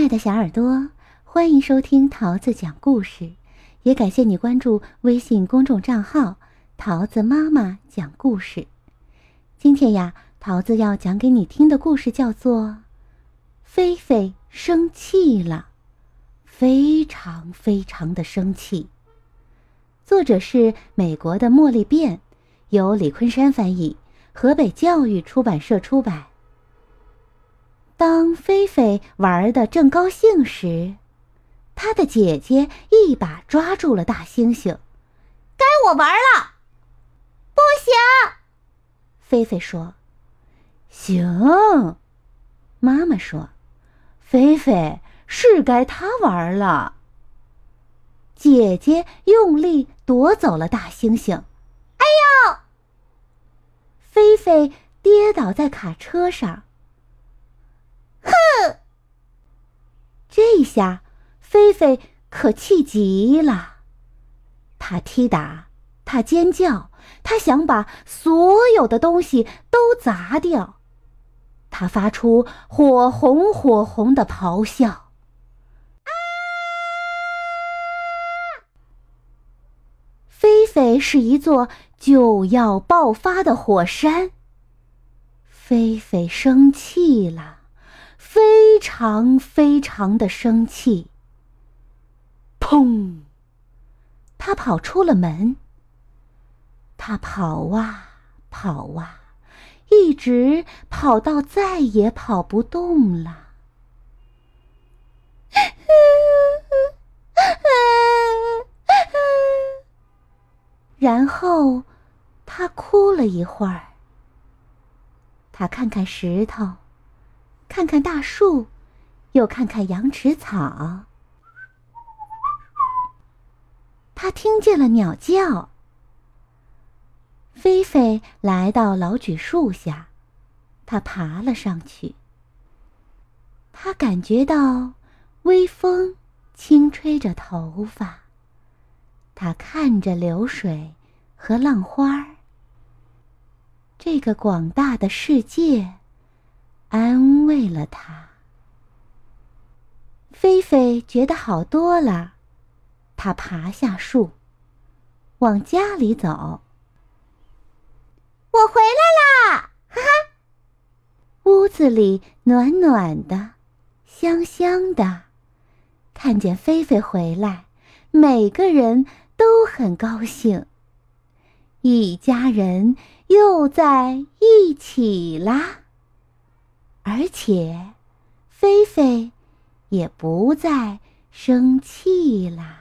爱的小耳朵，欢迎收听桃子讲故事，也感谢你关注微信公众账号“桃子妈妈讲故事”。今天呀，桃子要讲给你听的故事叫做《菲菲生气了》，非常非常的生气。作者是美国的茉莉便，由李昆山翻译，河北教育出版社出版。当菲菲玩的正高兴时，她的姐姐一把抓住了大猩猩。“该我玩了！”“不行！”菲菲说。“行。”妈妈说，“菲菲是该她玩了。”姐姐用力夺走了大猩猩。“哎呦！”菲菲跌倒在卡车上。哼！这下，菲菲可气极了。他踢打，他尖叫，他想把所有的东西都砸掉。他发出火红火红的咆哮。啊！菲菲是一座就要爆发的火山。菲菲生气了。常非常的生气。砰！他跑出了门。他跑啊跑啊，一直跑到再也跑不动了。然后，他哭了一会儿。他看看石头。看看大树，又看看羊齿草。他听见了鸟叫。菲菲来到老榉树下，他爬了上去。他感觉到微风轻吹着头发。他看着流水和浪花儿。这个广大的世界。安慰了他，菲菲觉得好多了。她爬下树，往家里走。我回来啦！哈哈，屋子里暖暖的，香香的。看见菲菲回来，每个人都很高兴。一家人又在一起啦。而且，菲菲也不再生气啦。